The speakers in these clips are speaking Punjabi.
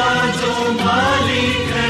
का जो मालिक है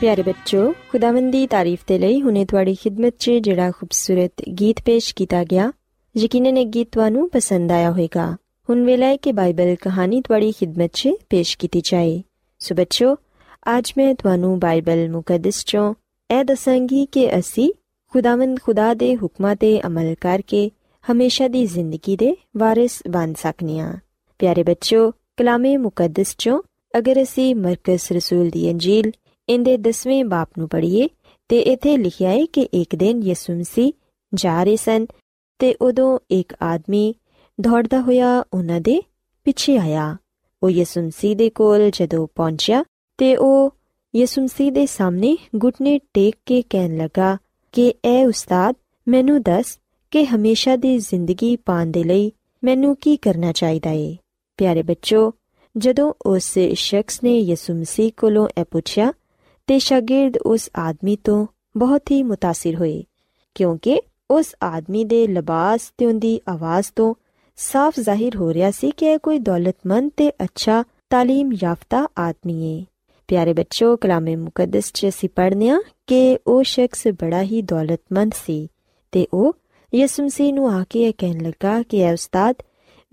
ਪਿਆਰੇ ਬੱਚੋ ਖੁਦਾਵੰਦੀ ਤਾਰੀਫ ਤੇ ਲਈ ਹੁਨੇ ਤੁਹਾਡੀ ਖidmat 'ਚ ਜਿਹੜਾ ਖੂਬਸੂਰਤ ਗੀਤ ਪੇਸ਼ ਕੀਤਾ ਗਿਆ ਯਕੀਨਨ ਇਹ ਗੀਤ ਤੁਹਾਨੂੰ ਪਸੰਦ ਆਇਆ ਹੋਵੇਗਾ ਹੁਣ ਵੇਲਾ ਹੈ ਕਿ ਬਾਈਬਲ ਕਹਾਣੀ ਤੁਹਾਡੀ ਖidmat 'ਚ ਪੇਸ਼ ਕੀਤੀ ਜਾਏ ਸੋ ਬੱਚੋ ਅੱਜ ਮੈਂ ਤੁਹਾਨੂੰ ਬਾਈਬਲ ਮੁਕੱਦਸ 'ਚੋਂ ਇਹ ਦੱਸਾਂਗੀ ਕਿ ਅਸੀਂ ਖੁਦਾਵੰਦ ਖੁਦਾ ਦੇ ਹੁਕਮਾਂ ਤੇ ਅਮਲ ਕਰਕੇ ਹਮੇਸ਼ਾ ਦੀ ਜ਼ਿੰਦਗੀ ਦੇ ਵਾਰਿਸ ਬਣ ਸਕਨੇ ਆ ਪਿਆਰੇ ਬੱਚੋ ਕਲਾਮੇ ਮੁਕੱਦਸ 'ਚੋਂ ਅਗਰ ਅਸੀਂ ਮਰਕਸ ਰਸੂਲ ਦੀ ਅੰਜੀਲ ਇੰਦੇ 10ਵੇਂ ਬਾਪ ਨੂੰ ਪੜ੍ਹੀਏ ਤੇ ਇਥੇ ਲਿਖਿਆ ਹੈ ਕਿ ਇੱਕ ਦਿਨ ਯਿਸੂ ਮਸੀਹ ਜਾ ਰਹੇ ਸਨ ਤੇ ਉਦੋਂ ਇੱਕ ਆਦਮੀ ਦੌੜਦਾ ਹੋਇਆ ਉਹਨਾਂ ਦੇ ਪਿੱਛੇ ਆਇਆ। ਉਹ ਯਿਸੂ ਮਸੀਹ ਦੇ ਕੋਲ ਜਦੋਂ ਪਹੁੰਚਿਆ ਤੇ ਉਹ ਯਿਸੂ ਮਸੀਹ ਦੇ ਸਾਹਮਣੇ ਘੁਟਨੇ ਟੇਕ ਕੇ ਕਹਿਣ ਲੱਗਾ ਕਿ ਐ ਉਸਤਾਦ, ਮੈਨੂੰ ਦੱਸ ਕਿ ਹਮੇਸ਼ਾ ਦੀ ਜ਼ਿੰਦਗੀ ਪਾਣ ਦੇ ਲਈ ਮੈਨੂੰ ਕੀ ਕਰਨਾ ਚਾਹੀਦਾ ਏ? ਪਿਆਰੇ ਬੱਚੋ, ਜਦੋਂ ਉਸ ਸ਼ਖਸ ਨੇ ਯਿਸੂ ਮਸੀਹ ਕੋਲੋਂ ਇਹ ਪੁੱਛਿਆ ਤੇ ਸ਼ਾਗਿਰਦ ਉਸ ਆਦਮੀ ਤੋਂ ਬਹੁਤ ਹੀ متاثر ਹੋਏ ਕਿਉਂਕਿ ਉਸ ਆਦਮੀ ਦੇ ਲਿਬਾਸ ਤੇ ਉਹਦੀ ਆਵਾਜ਼ ਤੋਂ ਸਾਫ਼ ਜ਼ਾਹਿਰ ਹੋ ਰਿਹਾ ਸੀ ਕਿ ਇਹ ਕੋਈ ਦੌਲਤਮੰਦ ਤੇ ਅੱਛਾ تعلیم ਯਾਫਤਾ ਆਦਮੀ ਹੈ ਪਿਆਰੇ ਬੱਚੋ ਕਲਾਮੇ ਮੁਕੱਦਸ 'ਚ ਅਸੀਂ ਪੜ੍ਹਨੇ ਆ ਕਿ ਉਹ ਸ਼ਖਸ ਬੜਾ ਹੀ ਦੌਲਤਮੰਦ ਸੀ ਤੇ ਉਹ ਯਿਸੂ ਮਸੀਹ ਨੂੰ ਆ ਕੇ ਇਹ ਕਹਿਣ ਲੱਗਾ ਕਿ ਐ ਉਸਤਾਦ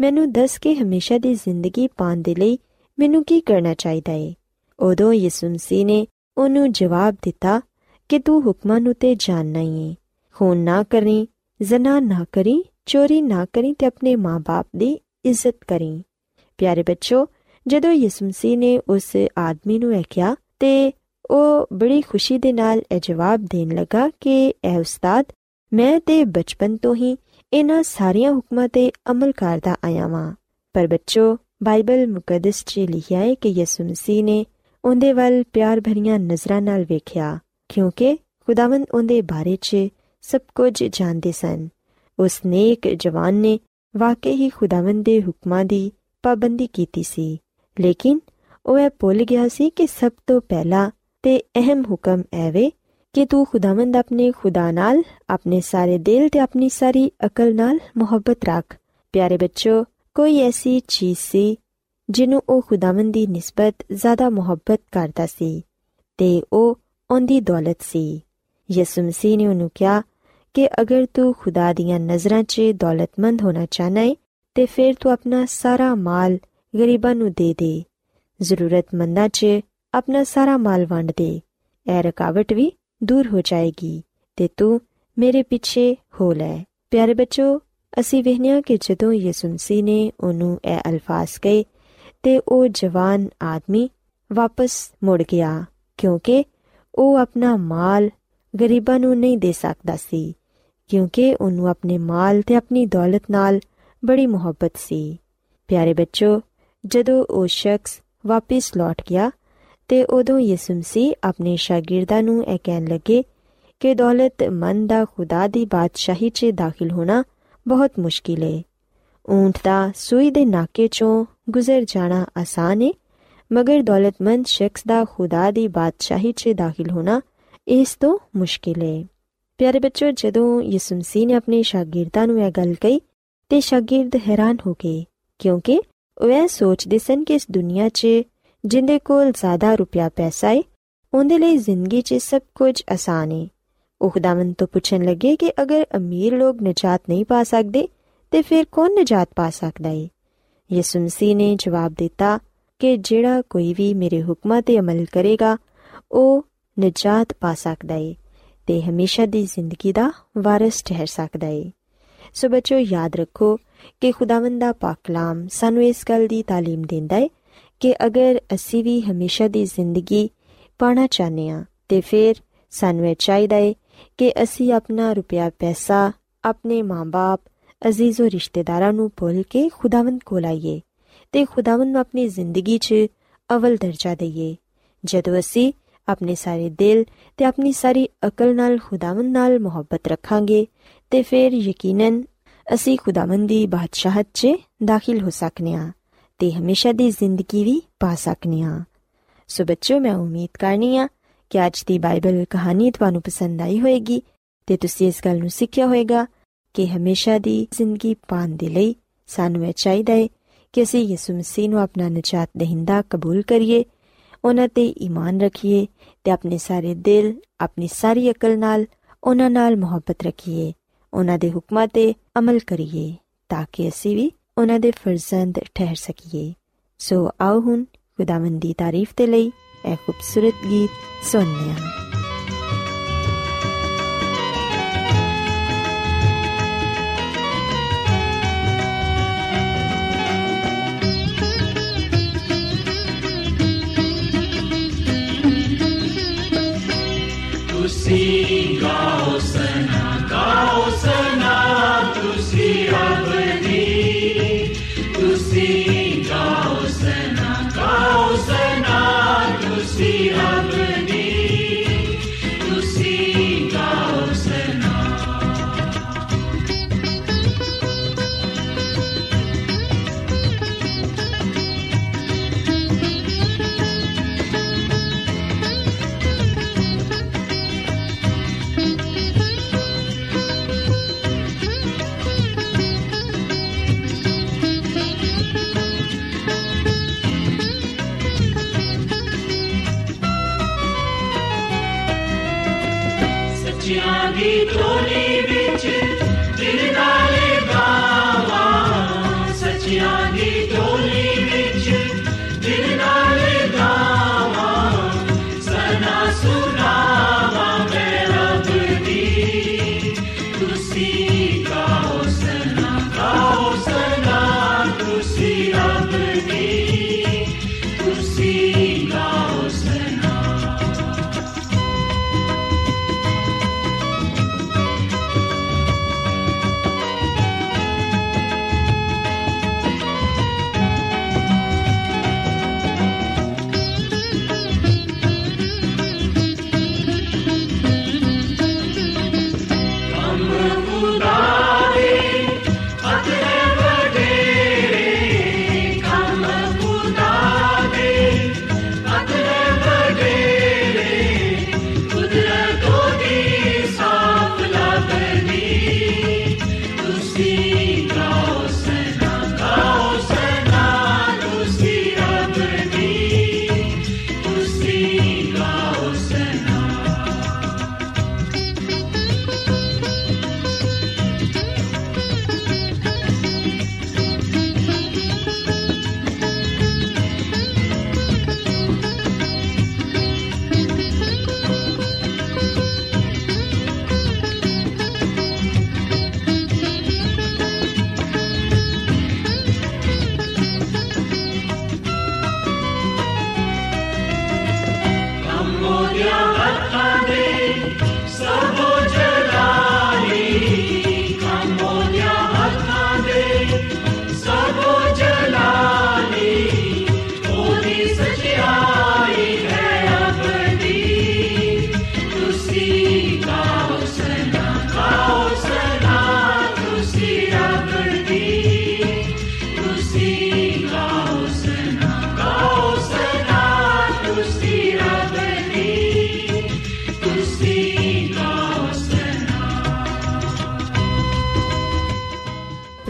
ਮੈਨੂੰ ਦੱਸ ਕੇ ਹਮੇਸ਼ਾ ਦੀ ਜ਼ਿੰਦਗੀ ਪਾਉਣ ਦੇ ਲਈ ਮੈਨੂੰ ਕੀ ਕਰਨਾ ਚਾਹੀਦਾ ਹੈ ਉਦੋਂ ਯਿਸੂ ਮਸੀਹ ਨੇ ਉਹਨੂੰ ਜਵਾਬ ਦਿੱਤਾ ਕਿ ਤੂੰ ਹੁਕਮਾਂ ਨੂੰ ਤੇ ਜਾਣਨਾ ਹੀ ਹੈ ਖੂਨ ਨਾ ਕਰੀ, ਜ਼ਨਾ ਨਾ ਕਰੀ, ਚੋਰੀ ਨਾ ਕਰੀ ਤੇ ਆਪਣੇ ਮਾਪੇ ਦੀ ਇੱਜ਼ਤ ਕਰੀ। ਪਿਆਰੇ ਬੱਚੋ, ਜਦੋਂ ਯਿਸੂ ਮਸੀਹ ਨੇ ਉਸ ਆਦਮੀ ਨੂੰ ਇਹ ਕਿਹਾ ਤੇ ਉਹ ਬੜੀ ਖੁਸ਼ੀ ਦੇ ਨਾਲ ਇਹ ਜਵਾਬ ਦੇਣ ਲੱਗਾ ਕਿ, ਇਹ ਉਸਤਾਦ, ਮੈਂ ਤੇ ਬਚਪਨ ਤੋਂ ਹੀ ਇਹਨਾਂ ਸਾਰੀਆਂ ਹੁਕਮਾਂ ਤੇ ਅਮਲ ਕਰਦਾ ਆਇਆ ਵਾਂ। ਪਰ ਬੱਚੋ, ਬਾਈਬਲ ਮੁਕੱਦਸ 'ਚ ਲਿਖਿਆ ਹੈ ਕਿ ਯਿਸੂ ਮਸੀਹ ਨੇ ਉਹਦੇ ਵੱਲ ਪਿਆਰ ਭਰੀਆਂ ਨਜ਼ਰਾਂ ਨਾਲ ਵੇਖਿਆ, ਕਿਉਂਕਿ ਖੁਦਾਵੰਦ ਉਹਦੇ ਬਾਰੇ 'ਚ ਸਭ ਕੁਝ ਜਾਣਦੇ ਸਨ। ਉਸ ਨੇਕ ਜਵਾਨ ਨੇ ਵਾਕਈ ਹੀ ਖੁਦਾਵੰਦ ਦੇ ਹੁਕਮਾਂ ਦੀ ਪਾਬੰਦੀ ਕੀਤੀ ਸੀ। ਲੇਕਿਨ ਉਹ ਇਹ ਭੁੱਲ ਗਿਆ ਸੀ ਕਿ ਸਭ ਤੋਂ ਪਹਿਲਾ ਤੇ ਅਹਿਮ ਹੁਕਮ ਐਵੇਂ ਕਿ ਤੂੰ ਖੁਦਾਵੰਦ ਆਪਣੇ ਖੁਦਾ ਨਾਲ, ਆਪਣੇ ਸਾਰੇ ਦਿਲ ਤੇ ਆਪਣੀ ਸਾਰੀ ਅਕਲ ਨਾਲ ਮੁਹੱਬਤ ਰੱਖ। ਪਿਆਰੇ ਬੱਚੋ, ਕੋਈ ਐਸੀ ਚੀਜ਼ ਸੀ ਜਿਹਨੂੰ ਉਹ ਖੁਦਾਵੰਦ ਦੀ ਨਿਸਬਤ, ਜ਼ਿਆਦਾ ਮੁਹੱਬਤ ਕਰਦਾ ਸੀ ਤੇ ਉਹ ਉਹਦੀ ਦੌਲਤ ਸੀ। ਯਿਸੂ ਮਸੀਹ ਨੇ ਉਹਨੂੰ ਕਿਹਾ ਕਿ ਅਗਰ ਤੂੰ ਖੁਦਾ ਦੀਆਂ ਨਜ਼ਰਾਂ 'ਚ ਦੌਲਤਮੰਦ ਹੋਣਾ ਚਾਹਨਾ ਹੈ ਤੇ ਫਿਰ ਤੂੰ ਆਪਣਾ ਸਾਰਾ ਮਾਲ ਗਰੀਬਾਂ ਨੂੰ ਦੇ ਦੇ। ਜ਼ਰੂਰਤਮੰਦਾਂ 'ਚ ਆਪਣਾ ਸਾਰਾ ਮਾਲ ਵੰਡ ਦੇ। ਇਹ ਰਕਾਵਟ ਵੀ ਦੂਰ ਹੋ ਜਾਏਗੀ ਤੇ ਤੂੰ ਮੇਰੇ ਪਿੱਛੇ ਹੋ ਲੈ। ਪਿਆਰੇ ਬੱਚੋ, ਅਸੀਂ ਵਹਿਨੀਆਂ ਕਿ ਜਦੋਂ ਯਿਸੂ ਮਸੀਹ ਨੇ ਉਹਨੂੰ ਇਹ ਅਲਫਾਜ਼ ਕਹੇ ਤੇ ਉਹ ਜਵਾਨ ਆਦਮੀ ਵਾਪਸ ਮੁੜ ਗਿਆ, ਕਿਉਂਕਿ ਉਹ ਆਪਣਾ ਮਾਲ ਗਰੀਬਾਂ ਨੂੰ ਨਹੀਂ ਦੇ ਸਕਦਾ ਸੀ, ਕਿਉਂਕਿ ਉਹਨੂੰ ਆਪਣੇ ਮਾਲ ਤੇ ਆਪਣੀ ਦੌਲਤ ਨਾਲ ਬੜੀ ਮੁਹੱਬਤ ਸੀ। ਪਿਆਰੇ ਬੱਚੋ, ਜਦੋਂ ਉਹ ਸ਼ਖਸ ਵਾਪਸ ਲੌਟ ਗਿਆ ਤੇ ਉਦੋਂ ਯਿਸੂ ਮਸੀਹ ਆਪਣੇ ਸ਼ਾਗਿਰਦਾਂ ਨੂੰ ਇਹ ਕਹਿਣ ਲੱਗੇ ਕਿ ਦੌਲਤਮੰਦ ਦਾ ਖੁਦਾ ਦੀ ਬਾਦਸ਼ਾਹੀ 'ਚ ਦਾਖਲ ਹੋਣਾ ਬਹੁਤ ਮੁਸ਼ਕਿਲ ਹੈ ਊਂਟ ਦਾ ਸੂਈ ਦੇ ਨਾਕੇ 'ਚੋਂ ਗੁਜ਼ਰ ਜਾਣਾ ਆਸਾਨ ਹੈ ਮਗਰ ਦੌਲਤਮੰਦ ਸ਼ਖਸ ਦਾ ਖੁਦਾ ਦੀ ਬਾਦਸ਼ਾਹੀ 'ਚ ਦਾਖਲ ਹੋਣਾ ਇਸ ਤੋਂ ਮੁਸ਼ਕਿਲ ਹੈ ਪਿਆਰੇ ਬੱਚੋ ਜਦੋਂ ਯਿਸੂ ਮਸੀਹ ਨੇ ਆਪਣੇ ਸ਼ਾਗਿਰਦਾਂ ਨੂੰ ਇਹ ਗੱਲ ਕਹੀ ਤੇ ਸ਼ਾਗਿਰਦ ਹੈਰਾਨ ਹੋ ਗਏ ਕਿਉਂਕਿ ਉਹ ਇਹ ਸੋਚਦੇ ਸਨ ਕਿ ਇਸ ਦੁਨੀਆ 'ਚ ਜਿੰਦੇ ਕੋਲ ਜ਼ਿਆਦਾ ਰੁਪਿਆ ਪੈਸਾ ਹੈ ਉਹਦੇ ਲਈ ਜ਼ਿੰਦਗੀ 'ਚ ਸਭ ਕੁਝ ਆਸਾਨ ਹੈ ਉਹ ਖੁਦਾਵੰਦ ਤੋਂ ਪੁੱਛਣ ਲੱਗੇ ਕਿ ਅਗਰ ਅਮੀਰ ਲੋਕ ਨਜਾਤ ਨਹੀਂ ਪਾ ਸਕਦੇ ਤੇ ਫਿਰ ਕੌਣ ਨਜਾਤ ਪਾ ਸਕਦਾ ਹੈ ਯਿਸੂ ਮਸੀਹ ਨੇ ਜਵਾਬ ਦਿੱਤਾ ਕਿ ਜਿਹੜਾ ਕੋਈ ਵੀ ਮੇਰੇ ਹੁਕਮਾਂ ਤੇ ਅਮਲ ਕਰੇਗਾ ਉਹ ਨਜਾਤ ਪਾ ਸਕਦਾ ਹੈ ਤੇ ਹਮੇਸ਼ਾ ਦੀ ਜ਼ਿੰਦਗੀ ਦਾ ਵਾਰਿਸ ਠਹਿਰ ਸਕਦਾ ਹੈ ਸੋ ਬੱਚੋ ਯਾਦ ਰੱਖੋ ਕਿ ਖੁਦਾਵੰਦ ਦਾ ਪਾਕ ਕਲਾਮ ਸਾਨੂੰ ਇਸ ਗੱਲ ਦੀ تعلیم ਦਿੰਦਾ ਹੈ ਕਿ ਅਗਰ ਅਸੀਂ ਵੀ ਹਮੇਸ਼ਾ ਦੀ ਜ਼ਿੰਦਗੀ ਪਾਣਾ ਚਾਹਨੇ ਆ ਤੇ ਫਿਰ ਸਾਨੂੰ ਇਹ ਚਾਹੀਦਾ ਹੈ ਕਿ ਅਸੀਂ ਆਪਣਾ ਰੁਪਿਆ ਪੈਸਾ ਆਪਣੇ ਮਾਂ-ਬਾਪ ਅਜ਼ੀਜ਼ੋ ਰਿਸ਼ਤੇਦਾਰਾਂ ਨੂੰ ਭੁੱਲ ਕੇ ਖੁਦਾਵੰਦ ਕੋਲ ਆਈਏ ਤੇ ਖੁਦਾਵੰਦ ਨੂੰ ਆਪਣੀ ਜ਼ਿੰਦਗੀ 'ਚ ਅਵਲ ਦਰਜਾ ਦਈਏ ਜਦੋਂ ਅਸੀਂ ਆਪਣੇ ਸਾਰੇ ਦਿਲ ਤੇ ਆਪਣੀ ਸਾਰੀ ਅਕਲ ਨਾਲ ਖੁਦਾਵੰਦ ਨਾਲ ਮੁਹੱਬਤ ਰੱਖਾਂਗੇ ਤੇ ਫਿਰ ਯਕੀਨਨ ਅਸੀਂ ਖੁਦਾਵੰਦ ਦੀ ਬਾਦਸ਼ਾਹਤ 'ਚ ਦਾਖਲ ਹੋ ਸਕਨੇ ਆ ਤੇ ਹਮੇਸ਼ਾ ਦੀ ਜ਼ਿੰਦਗੀ ਵੀ ਪਾ ਸਕਨੇ ਆ ਸੋ ਬੱਚੋ ਮੈਂ ਉਮੀਦ ਕਰਨੀ ਆ ਕਿ ਅੱਜ ਦੀ ਬਾਈਬਲ ਕਹਾਣੀ ਤੁਹਾਨੂੰ ਪਸੰਦ ਆਈ ਹੋਵੇਗੀ ਤੇ ਤੁਸੀਂ ਇਸ ਗੱਲ ਨੂੰ ਸਿੱਖਿਆ ਹੋਵੇਗਾ ਕਿ ਹਮੇਸ਼ਾ ਦੀ ਜ਼ਿੰਦਗੀ ਪਾਣ ਦੇ ਲਈ ਸਾਨੂੰ ਇਹ ਚਾਹੀਦਾ ਹੈ ਕਿ ਅਸੀਂ ਯਿਸੂ ਮਸੀਹ ਨੂੰ ਆਪਣਾ ਨਜਾਤ ਦਹਿੰਦਾ ਕਬੂਲ ਕਰੀਏ, ਉਹਨਾਂ ਤੇ ਈਮਾਨ ਰੱਖੀਏ ਤੇ ਆਪਣੇ ਸਾਰੇ ਦਿਲ, ਆਪਣੀ ਸਾਰੀ ਅਕਲ ਨਾਲ ਉਹਨਾਂ ਨਾਲ ਮੁਹੱਬਤ ਰੱਖੀਏ, ਉਹਨਾਂ ਦੇ ਹੁਕਮਾਂ ਤੇ ਅਮਲ ਕਰੀਏ ਤਾਂ ਕਿ ਅਸੀਂ ਵੀ ਉਹਨਾਂ ਦੇ ਫਰਜ਼ੰਦ ਠਹਿਰ ਸਕੀਏ। ਸੋ ਆਓ ਹੁਣ ਖੁਦਾਵੰਦ ਤਾਰੀਫ ਤੇ ਲਈ ਇਹ ਖੂਬਸੂਰਤ ਗੀਤ ਸੁਣਨੇ ਆ ਤੁਸੀਂ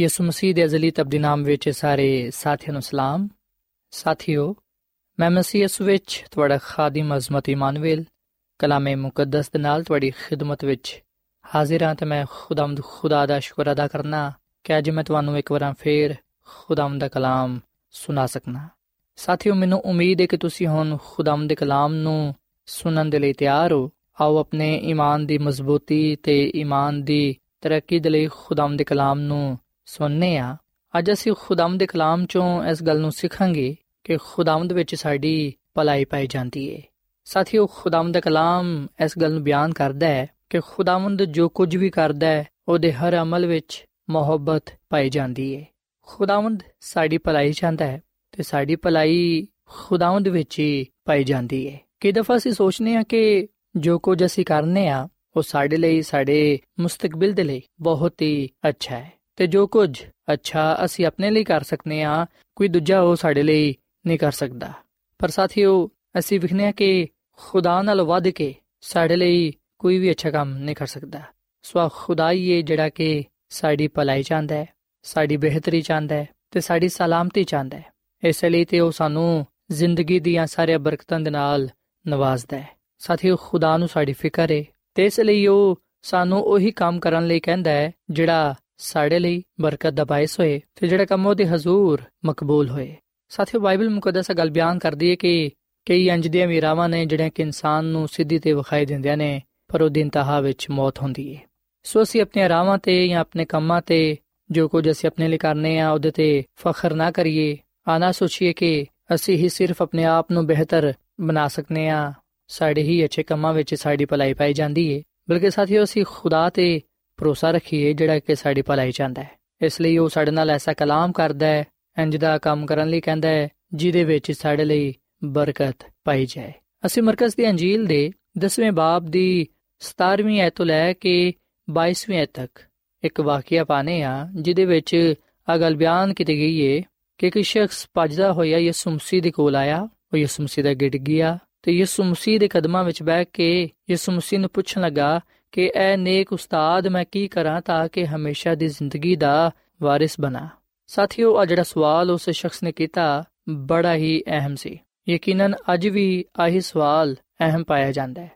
ਯਿਸੂ ਮਸੀਹ ਦੇ ਅਜ਼ਲੀ ਤਬਦੀ ਨਾਮ ਵਿੱਚ ਸਾਰੇ ਸਾਥੀਆਂ ਨੂੰ ਸਲਾਮ। ਸਾਥੀਓ, ਮੈਂ ਮਸੀਹ ਯਿਸੂ ਵਿੱਚ ਤੁਹਾਡਾ ਖਾਦਮ ਅਜ਼ਮਤ ਇਮਾਨੁਅਲ ਕਲਾਮੇ ਮੁਕੱਦਸ ਦੇ ਨਾਲ ਤੁਹਾਡੀ ਖਿਦਮਤ ਵਿੱਚ ਹਾਜ਼ਰ ਹਾਂ ਤੇ ਮੈਂ ਖੁਦਾਮਦ ਖੁਦਾ ਦਾ ਸ਼ੁਕਰ ਅਦਾ ਕਰਨਾ ਕਿ ਅੱਜ ਮੈਂ ਤੁਹਾਨੂੰ ਇੱਕ ਵਾਰ ਫੇਰ ਖੁਦਾਮ ਦਾ ਕਲਾਮ ਸੁਣਾ ਸਕਣਾ ਸਾਥੀਓ, ਮੈਨੂੰ ਉਮੀਦ ਹੈ ਕਿ ਤੁਸੀਂ ਹੁਣ ਖੁਦਾਮ ਦੇ ਕਲਾਮ ਨੂੰ ਸੁਣਨ ਦੇ ਲਈ ਤਿਆਰ ਹੋ। ਆਓ ਆਪਣੇ ਈਮਾਨ ਦੀ ਮਜ਼ਬੂਤੀ ਤੇ ਈਮਾਨ ਦੀ ਤਰੱਕੀ ਦੇ ਲਈ ਖੁਦਾਮ ਦੇ ਕਲਾਮ ਨੂੰ ਸੁਣਨੇ ਆ, ਅੱਜ ਅਸੀਂ ਖੁਦਾਮ ਦੇ ਕਲਾਮ ਚੋਂ ਇਸ ਗੱਲ ਨੂੰ ਸਿੱਖਾਂਗੇ ਕਿ ਖੁਦਾਮਦ ਵਿੱਚ ਸਾਡੀ ਭਲਾਈ ਪਾਈ ਜਾਂਦੀ ਹੈ ਸਾਥੀਓ ਖੁਦਾਮ ਦਾ ਕਲਾਮ ਇਸ ਗੱਲ ਨੂੰ ਬਿਆਨ ਕਰਦਾ ਹੈ ਕਿ ਖੁਦਾਵੰਦ ਜੋ ਕੁਝ ਵੀ ਕਰਦਾ ਹੈ, ਉਹਦੇ ਹਰ ਅਮਲ ਵਿੱਚ ਮੁਹੱਬਤ ਪਾਈ ਜਾਂਦੀ ਹੈ ਖੁਦਾਵੰਦ ਸਾਡੀ ਭਲਾਈ ਚਾਹੁੰਦਾ ਹੈ ਤੇ ਸਾਡੀ ਭਲਾਈ ਖੁਦਾਵੰਦ ਵਿੱਚ ਹੀ ਪਾਈ ਜਾਂਦੀ ਹੈ ਕਈ ਦਫਾ ਅਸੀਂ ਸੋਚਨੇ ਆ ਕਿ ਜੋ ਕੁਝ ਅਸੀਂ ਕਰਨੇ ਆ, ਉਹ ਸਾਡੇ ਲਈ, ਸਾਡੇ ਮੁਸਤਕਬਲ ਦੇ ਲਈ ਬਹੁਤ ਹੀ ਅੱਛਾ ਹੈ। ਤੇ ਜੋ ਕੁਝ ਅੱਛਾ ਅਸੀਂ ਆਪਣੇ ਲਈ ਕਰ ਸਕਨੇ ਆ, ਕੋਈ ਦੂਜਾ ਉਹ ਸਾਡੇ ਲਈ ਨਹੀਂ ਕਰ ਸਕਦਾ। ਪਰ ਸਾਥੀਓ, ਅਸੀਂ ਵਿਖਨੇ ਆ ਕਿ ਖੁਦਾ ਨਾਲ ਵੱਧ ਕੇ ਸਾਡੇ ਲਈ ਕੋਈ ਵੀ ਅੱਛਾ ਕੰਮ ਨਹੀਂ ਕਰ ਸਕਦਾ। ਸੋ ਖੁਦਾ ਹੀ ਹੈ ਜਿਹੜਾ ਕਿ ਸਾਡੀ ਭਲਾਈ ਚਾਹੁੰਦਾ ਹੈ, ਸਾਡੀ ਬਿਹਤਰੀ ਚਾਹੁੰਦਾ ਹੈ ਤੇ ਸਾਡੀ ਸਲਾਮਤੀ ਚਾਹੁੰਦਾ ਹੈ। ਇਸ ਲਈ ਤੇ ਉਹ ਸਾਨੂੰ ਜ਼ਿੰਦਗੀ ਦੀਆਂ ਸਾਰੇ ਬਰਕਤਾਂ ਦੇ ਨਾਲ ਨਵਾਜ਼ਦਾ ਹੈ। ਸਾਥੀਓ, ਖੁਦਾ ਨੂੰ ਸਾਡੀ ਫਿਕਰ ਹੈ ਤੇ ਇਸ ਲਈ ਉਹ ਸਾਨੂੰ ਉਹੀ ਕੰਮ ਕਰਨ ਲਈ ਕਹਿੰਦਾ ਹੈ ਜਿਹੜਾ ਸਾਡੇ ਲਈ ਬਰਕਤ ਦਾ ਬਾਇਸ ਹੋਏ ਤੇ ਜਿਹੜਾ ਕੰਮ ਉਹਦੇ ਹਜ਼ੂਰ ਮਕਬੂਲ ਹੋਏ। ਸਾਥੀਓ, ਬਾਈਬਲ ਮੁਕੱਦਸ ਗੱਲ ਬਿਆਨ ਕਰਦੀ ਹੈ ਕਿ ਕਈ ਇੰਜ ਦੀਆਂ ਮੀਰਾਵਾਂ ਨੇ ਜਿਹੜੀਆਂ ਕਿ ਇਨਸਾਨ ਨੂੰ ਸਿੱਧੀ ਤੇ ਵਿਖਾਈ ਦਿੰਦੀਆਂ ਨੇ, ਪਰ ਉਹ ਦਿਨ ਤਹਾ ਵਿੱਚ ਮੌਤ ਹੁੰਦੀ ਹੈ ਸੋ ਅਸੀਂ ਆਪਣੀਆਂ ਰਾਵਾਂ ਤੇ ਜਾਂ ਆਪਣੇ ਕੰਮਾਂ ਤੇ ਜੋ ਕੁਝ ਅਸੀਂ ਆਪਣੇ ਲਈ ਕਰਨੇ ਆ, ਉਹਦੇ ਤੇ ਫਖਰ ਨਾ ਕਰੀਏ। ਆਨਾ ਸੋਚੀਏ ਕਿ ਅਸੀਂ ਹੀ ਸਿਰਫ ਆਪਣੇ ਆਪ ਨੂੰ ਬਿਹਤਰ ਬਣਾ ਸਕਨੇ ਆ। ਸਾਡੇ ਹੀ ਅੱਛੇ ਕੰਮਾਂ ਵਿੱਚ ਸਾਡੀ ਭਲਾਈ ਪਾਈ ਜਾਂਦੀ ਏ। ਬਲਕਿ ਸਾਥੀਓ, ਅਸੀਂ ਖੁਦਾ ਤੇ ਭਰੋਸਾ ਰੱਖੀਏ ਜਿਹੜਾ ਕਿ ਸਾਡੀ ਭਲਾਈ ਚਾਹੁੰਦਾ ਹੈ। ਇਸ ਲਈ ਉਹ ਸਾਡੇ ਨਾਲ ਐਸਾ ਕਲਾਮ ਕਰਦਾ ਹੈ, ਇੰਜ ਦਾ ਕੰਮ ਕਰਨ ਲਈ ਕਹਿੰਦਾ ਹੈ, ਜਿਹਦੇ ਵਿੱਚ ਸਾਡੇ ਲਈ ਬਰਕਤ ਪਾਈ ਜਾਏ। ਅਸੀਂ ਮਰਕਜ਼ ਦੀ ਅੰਜੀਲ ਦੇ 10ਵੇਂ ਬਾਬ ਦੀ 17ਵੀਂ ਐਤ ਤੋਂ ਲੈ ਕੇ 22ਵੀਂ ਐਤ ਤੱਕ ਇੱਕ ਵਾਕਿਆ ਪਾਣੇ ਆ ਜਿਹਦੇ ਵਿੱਚ ਆ ਗੱਲ ਬਿਆਨ ਕੀਤੀ ਗਈ ਏ ਕਿ ਇੱਕ ਸ਼ਖਸ ਭੱਜਦਾ ਹੋਇਆ ਯਿਸੂ ਮਸੀਹ ਦੇ ਕੋਲ ਆਇਆ, ਉਹ ਯਿਸੂ ਮਸੀਹ ਦਾ ਗਿੜ ਗਿਆ ਤੇ ਯਿਸੂ ਮਸੀਹ ਦੇ ਕਦਮਾਂ ਵਿੱਚ ਬੈਠ ਕੇ ਯਿਸੂ ਮਸੀਹ ਨੂੰ ਪੁੱਛਣ ਲੱਗਾ ਕਿ ਐ ਨੇਕ ਉਸਤਾਦ ਮੈਂ ਕੀ ਕਰਾਂ ਤਾਂ ਕਿ ਹਮੇਸ਼ਾ ਦੀ ਜ਼ਿੰਦਗੀ ਦਾ ਵਾਰਿਸ ਬਣਾ। ਸਾਥੀਓ ਆ ਜਿਹੜਾ ਸਵਾਲ ਉਸ ਸ਼ਖਸ ਨੇ ਕੀਤਾ, ਬੜਾ ਹੀ ਅਹਿਮ ਸੀ। ਯਕੀਨਨ ਅੱਜ ਵੀ ਆਹੀ ਸਵਾਲ ਅਹਿਮ ਪਾਇਆ ਜਾਂਦਾ ਹੈ।